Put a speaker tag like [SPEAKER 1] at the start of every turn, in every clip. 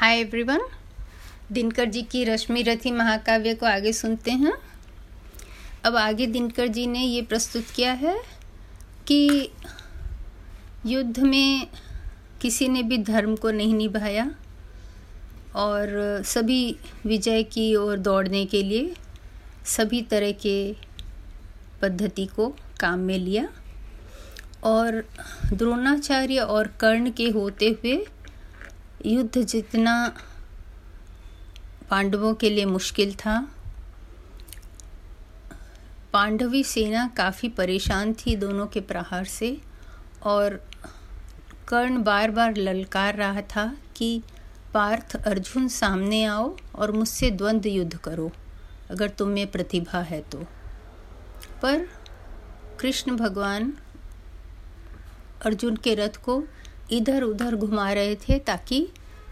[SPEAKER 1] Hi everyone Dinkar ji की रश्मि रथी महाकाव्य को आगे सुनते हैं। अब आगे दिनकर जी ने ये प्रस्तुत किया है कि युद्ध में किसी ने भी धर्म को नहीं निभाया और सभी विजय की ओर दौड़ने के लिए सभी तरह के पद्धति को काम में लिया और द्रोणाचार्य और कर्ण के होते हुए युद्ध जितना पांडवों के लिए मुश्किल था, पांडवी सेना काफ़ी परेशान थी दोनों के प्रहार से और कर्ण बार बार ललकार रहा था कि पार्थ अर्जुन सामने आओ और मुझसे द्वंद्व युद्ध करो, अगर तुम में प्रतिभा है तो। पर कृष्ण भगवान अर्जुन के रथ को इधर उधर घुमा रहे थे ताकि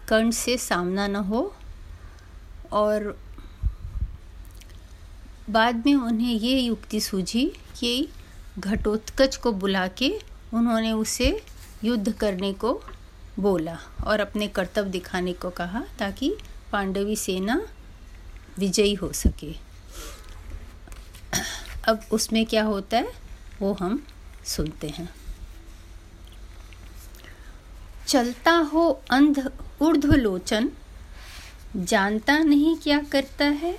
[SPEAKER 1] कर्ण से सामना न हो और बाद में उन्हें ये युक्ति सूझी कि घटोत्कच को बुला के उन्होंने उसे युद्ध करने को बोला और अपने कर्तव्य दिखाने को कहा ताकि पांडवी सेना विजयी हो सके। अब उसमें क्या होता है वो हम सुनते हैं। चलता हो अंध ऊर्ध्वलोचन, जानता नहीं क्या करता है?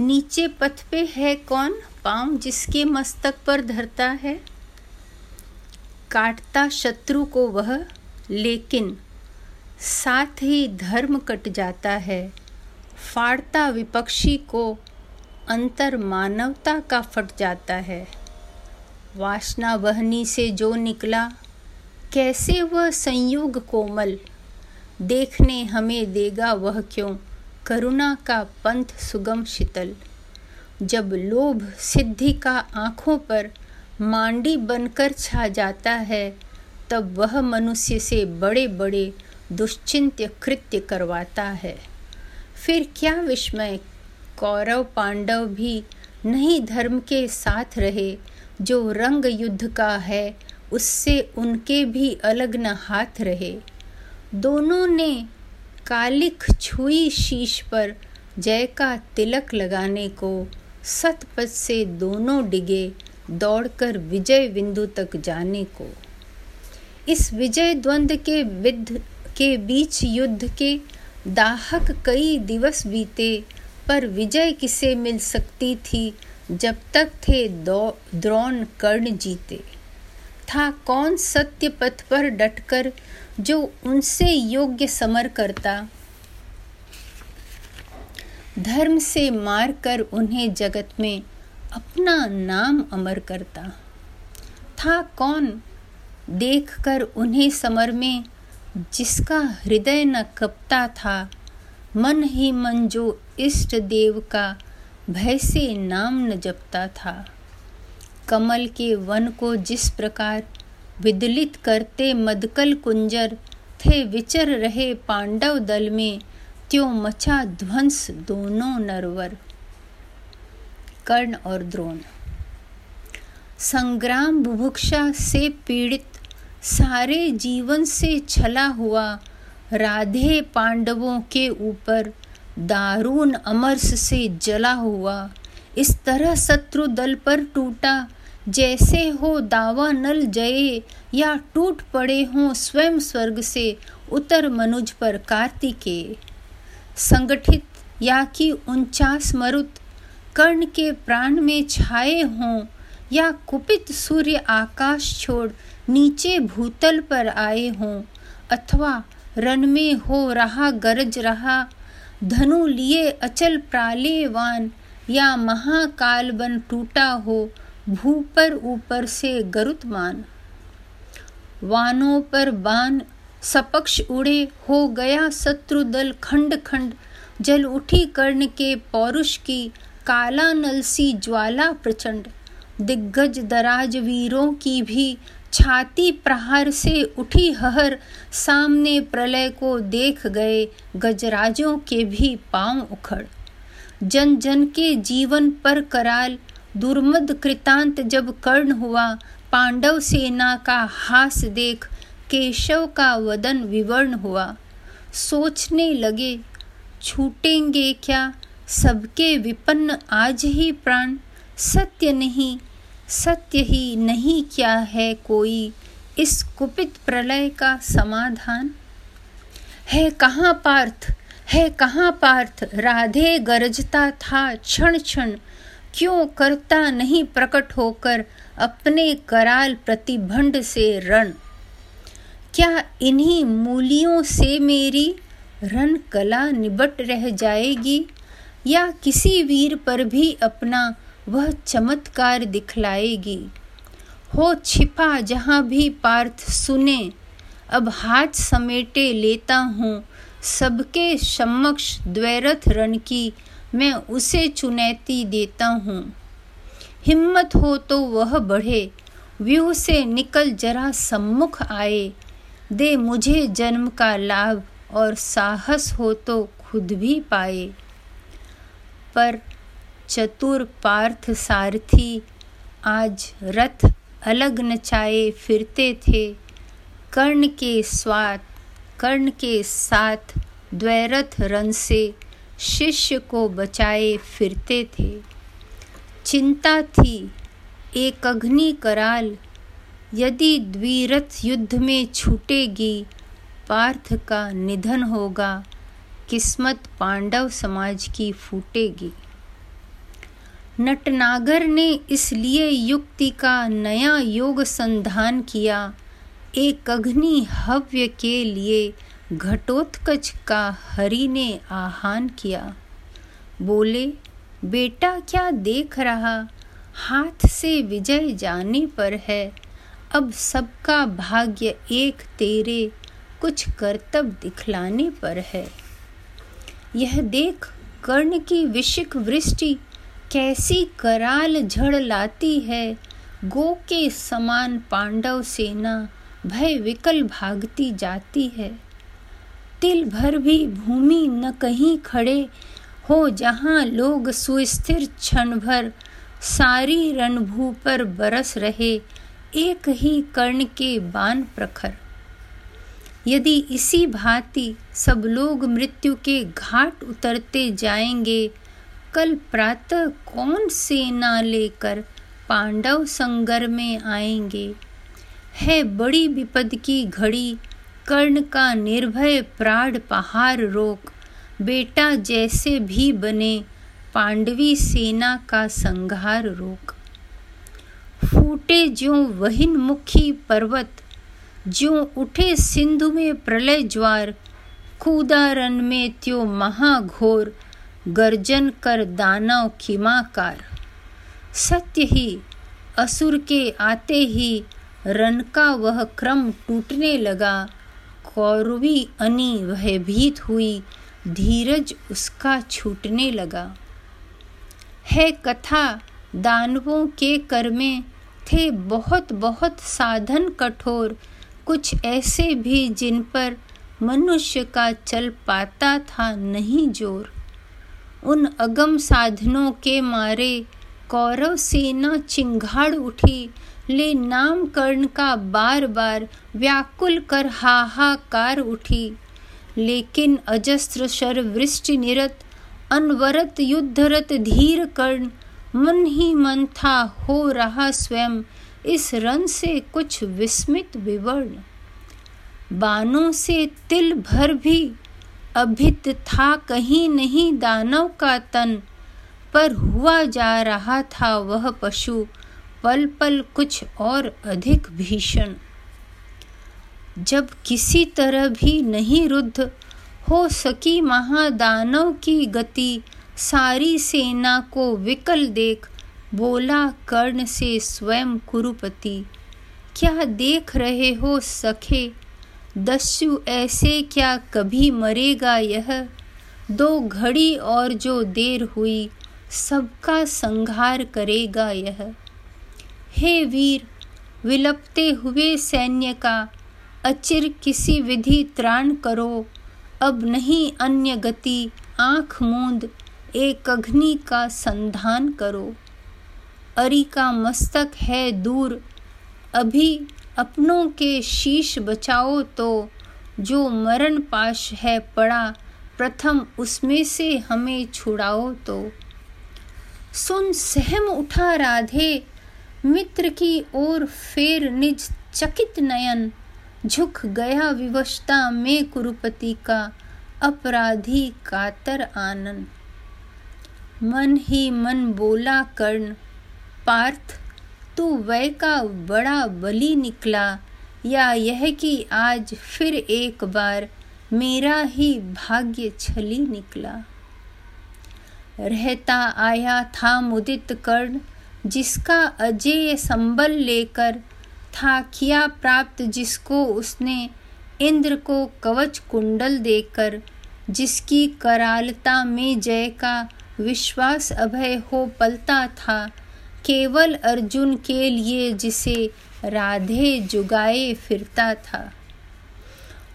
[SPEAKER 1] नीचे पथ पे है कौन? पाँव जिसके मस्तक पर धरता है। काटता शत्रु को वह, लेकिन साथ ही धर्म कट जाता है। फाड़ता विपक्षी को, अंतर मानवता का फट जाता है। वासना वहनी से जो निकला कैसे वह संयोग कोमल? देखने हमें देगा वह क्यों? करुणा का पंथ सुगम शीतल। जब लोभ सिद्धि का आँखों पर मांडी बनकर छा जाता है, तब वह मनुष्य से बड़े बड़े दुश्चिंत्य कृत्य करवाता है। फिर क्या विस्मय? कौरव पांडव भी नहीं धर्म के साथ रहे, जो रंग युद्ध का है उससे उनके भी अलग न हाथ रहे। दोनों ने कालिक छुई शीश पर जय का तिलक लगाने को सतपथ से दोनों डिगे दौड़कर विजय बिंदु तक जाने को। इस विजय द्वंद के विद्ध के बीच युद्ध के दाहक कई दिवस बीते, पर विजय किसे मिल सकती थी जब तक थे द्रोण कर्ण जीते। था कौन सत्य पथ पर डटकर जो उनसे योग्य समर करता। धर्म से मार कर उन्हें जगत में अपना नाम अमर करता। था कौन देख कर उन्हें समर में, जिसका हृदय न कपता था। मन ही मन जो इष्ट देव का भय से नाम न जपता था। कमल के वन को जिस प्रकार विदलित करते मदकल कुंजर थे विचर रहे पांडव दल में, त्यों मचा ध्वंस दोनों नरवर। कर्ण और द्रोण। संग्राम बुभुक्षा से पीड़ित, सारे जीवन से छला हुआ राधे पांडवों के ऊपर दारूण अमरस से जला हुआ, इस तरह शत्रु दल पर टूटा जैसे हो दावा नल जये या टूट पड़े हों स्वयं स्वर्ग से उतर मनुज पर कार्तिके। संगठित या कि उनचास मरुत, कर्ण के प्राण में छाए हों या कुपित सूर्य आकाश छोड़ नीचे भूतल पर आए हों, अथवा रन में हो रहा गरज रहा, धनु लिए अचल प्रालेवान या महाकाल बन टूटा हो भू पर ऊपर से गरुतमान वानों पर बान सपक्ष उड़े, हो गया शत्रु दल खंड खंड। जल उठी कर्ण के पौरुष की, काला नलसी ज्वाला प्रचंड। दिग्गज दराज वीरों की भी, छाती प्रहार से उठी हहर। सामने प्रलय को देख गए गजराजों के भी पाँव उखड़। जन जन के जीवन पर कराल दुर्मद कृतांत जब कर्ण हुआ, पांडव सेना का हास देख, केशव का वदन विवर्ण हुआ। सोचने लगे, छूटेंगे क्या? सबके विपन्न आज ही प्राण। सत्य नहीं, सत्य ही नहीं क्या है कोई? इस कुपित प्रलय का समाधान? है कहाँ पार्थ? है कहाँ पार्थ? राधे गरजता था क्षण क्षण। क्यों करता नहीं प्रकट होकर अपने कराल प्रतिभंड से रण? क्या इन्हीं मूलियों से मेरी रन कला निबट रह जाएगी? या किसी वीर पर भी अपना वह चमत्कार दिखलाएगी? हो छिपा जहाँ भी पार्थ सुने, अब हाथ समेटे लेता हूँ सबके समक्ष द्वैरथ रण की मैं उसे चुनौती देता हूँ। हिम्मत हो तो वह बढ़े। व्यूह से निकल जरा सम्मुख आए। दे मुझे जन्म का लाभ और साहस हो तो खुद भी पाए। पर चतुर पार्थ सारथी आज रथ अलग नचाए फिरते थे। कर्ण के स्वाद कर्ण के साथ द्वैरथ रन से शिष्य को बचाए फिरते थे। चिंता थी, एक अग्नि कराल, यदि द्विरथ युद्ध में छूटेगी, पार्थ का निधन होगा, किस्मत पांडव समाज की फूटेगी। नटनागर ने इसलिए युक्ति का नया योग संधान किया, एक अग्नि हव्य के लिए घटोत्कच का हरि ने आह्वान किया। बोले, बेटा, क्या देख रहा? हाथ से विजय जाने पर है। अब सबका भाग्य एक तेरे कुछ कर्तव्य दिखलाने पर है। यह देख कर्ण की विशिक वृष्टि कैसी कराल झड़ लाती है। गो के समान पांडव सेना भय विकल भागती जाती है। तिल भर भी भूमि न कहीं खड़े हो, जहाँ लोग सुस्थिर क्षण भर सारी रणभू पर बरस रहे, एक ही कर्ण के बाण प्रखर। यदि इसी भांति सब लोग मृत्यु के घाट उतरते जाएँगे, कल प्रातः कौन सेना लेकर पांडव संगर में आएँगे? है बड़ी विपद की घड़ी कर्ण का निर्भय प्राण पहाड़ रोक। बेटा जैसे भी बने, पांडवी सेना का संघार रोक। फूटे जो वहिन मुखी पर्वत जो उठे सिंधु में प्रलय ज्वार। कूदा रन में त्यो महाघोर, गर्जन कर दानव खिमाकार। सत्य ही, असुर के आते ही रन का वह क्रम टूटने लगा। कौरवी अनी वह भीत हुई। धीरज उसका छूटने लगा। है कथा, दानवों के कर में थे बहुत बहुत साधन कठोर। कुछ ऐसे भी जिन पर मनुष्य का चल पाता था नहीं ज़ोर। उन अगम साधनों के मारे कौरव सेना चिंगाड़ उठी। ले नाम कर्ण का बार बार व्याकुल कर हाहाकार उठी। लेकिन अजस्त्र शर वृष्टि निरत, अनवरत युद्धरत धीर कर्ण, मन ही मन था हो रहा स्वयं, इस रन से कुछ विस्मित विवर्ण। बानों से तिल भर भी, अभित था कहीं नहीं दानव का तन, पर हुआ जा रहा था वह पशु पल पल कुछ और अधिक भीषण। जब किसी तरह भी नहीं रुद्ध, हो सकी महादानव की गति, सारी सेना को विकल देख, बोला कर्ण से स्वयं कुरुपति, क्या देख रहे हो सखे? दस्यु ऐसे क्या कभी मरेगा यह? दो घड़ी और जो देर हुई, सबका संहार करेगा यह। हे वीर, विलपते हुए सैन्य का अचिर किसी विधि त्राण करो। अब नहीं अन्य गति, आँख मूंद एक अग्नि का संधान करो। अरी का मस्तक है दूर, अभी अपनों के शीश बचाओ तो जो मरण पाश है पड़ा, प्रथम उसमें से हमें छुड़ाओ तो। सुन, सहम उठा राधे मित्र की ओर फेर निज चकित नयन, झुक गया विवशता में कुरुपति का अपराधी कातर आनंद। मन ही मन बोला, कर्ण, पार्थ, तू वै का बड़ा बली निकला। या यह कि आज फिर एक बार मेरा ही भाग्य छली निकला। रहता आया था मुदित कर्ण जिसका अजय संबल लेकर था किया प्राप्त, जिसको उसने इंद्र को कवच कुंडल देकर, जिसकी करालता में जय का विश्वास अभय हो पलता था, केवल अर्जुन के लिए जिसे राधे जुगाए फिरता था।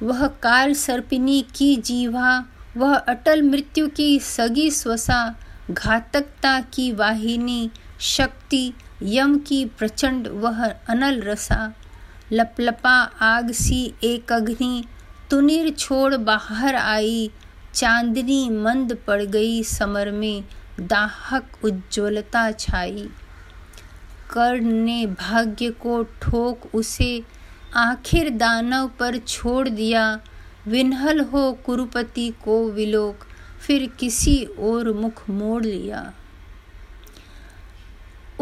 [SPEAKER 1] वह काल सर्पिनी की जीवा, वह अटल मृत्यु की सगी स्वसा, घातकता की वाहिनी शक्ति, यम की प्रचंड वह अनल रसा। लपलपा आग सी एक अग्नि, तुनिर छोड़ बाहर आई। चांदनी मंद पड़ गई समर में, दाहक उज्ज्वलता छाई। कर्ण ने भाग्य को ठोक उसे, आखिर दानव पर छोड़ दिया। विन्हल हो कुरुपति को विलोक, फिर किसी और मुख मोड़ लिया।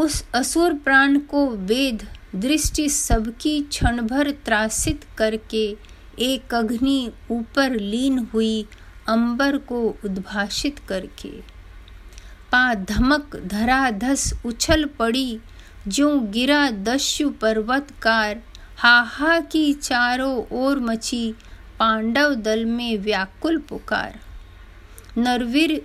[SPEAKER 1] उस असुर प्राण को वेद, दृष्टि सबकी क्षण भर त्रासित करके एक अग्नि ऊपर लीन हुई अंबर को उद्भाषित करके। पा धमक धरा धस उछल पड़ी जो गिरा दस्यु पर्वतकार, हाहा की चारों ओर मची पांडव दल में व्याकुल पुकार। नरवीर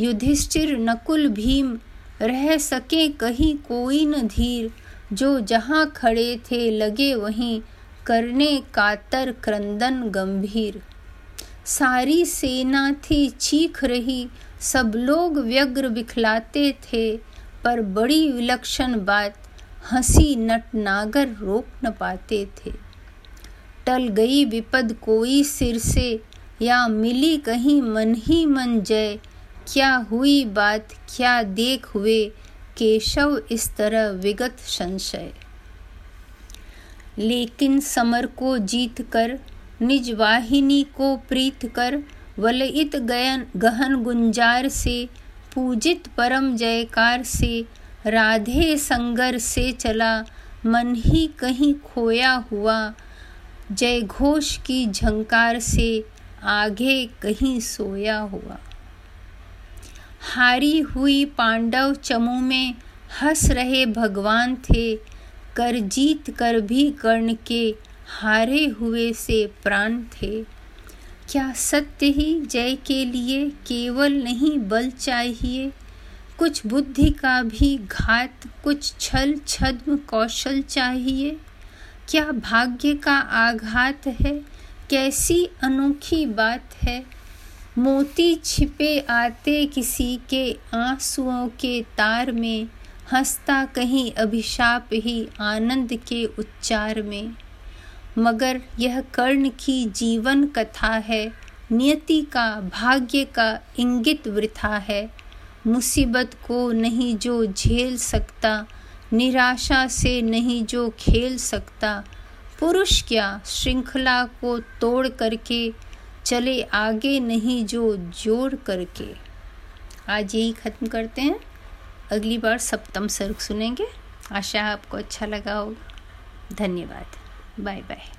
[SPEAKER 1] युधिष्ठिर नकुल भीम रह सके कहीं कोई न धीर। जो जहाँ खड़े थे, लगे वहीं करने कातर क्रंदन गंभीर। सारी सेना थी चीख रही, सब लोग व्यग्र बिखलाते थे, पर बड़ी विलक्षण बात, हँसी नटनागर रोक न पाते थे। टल गई विपद कोई सिर से, या मिली कहीं मन ही मन जय क्या हुई बात, क्या देख हुए, केशव इस तरह विगत संशय। लेकिन समर को जीत कर, निज वाहिनी को प्रीत कर, वलयित गयन, गहन गुंजार से, पूजित परम जयकार से, राधे संगर से चला, मन ही कहीं खोया हुआ जय घोष की झंकार से, आगे कहीं सोया हुआ। हारी हुई पांडव चमू में हंस रहे भगवान थे। कर जीत कर भी कर्ण के हारे हुए से प्राण थे। क्या सत्य ही जय के लिए केवल नहीं बल चाहिए? कुछ बुद्धि का भी घात, कुछ छल छद्म कौशल चाहिए? क्या भाग्य का आघात है? कैसी अनोखी बात है? मोती छिपे आते किसी के आंसुओं के तार में, हंसता कहीं अभिशाप ही आनंद के उच्चार में। मगर यह कर्ण की जीवन कथा है, नियति का भाग्य का इंगित वृथा है। मुसीबत को नहीं जो झेल सकता, निराशा से नहीं जो खेल सकता। पुरुष क्या श्रृंखला को तोड़ करके चले आगे नहीं जो जोड़ करके। आज यही ख़त्म करते हैं। अगली बार सप्तम सर्ग सुनेंगे। आशा आपको अच्छा लगा होगा। धन्यवाद। Bye bye.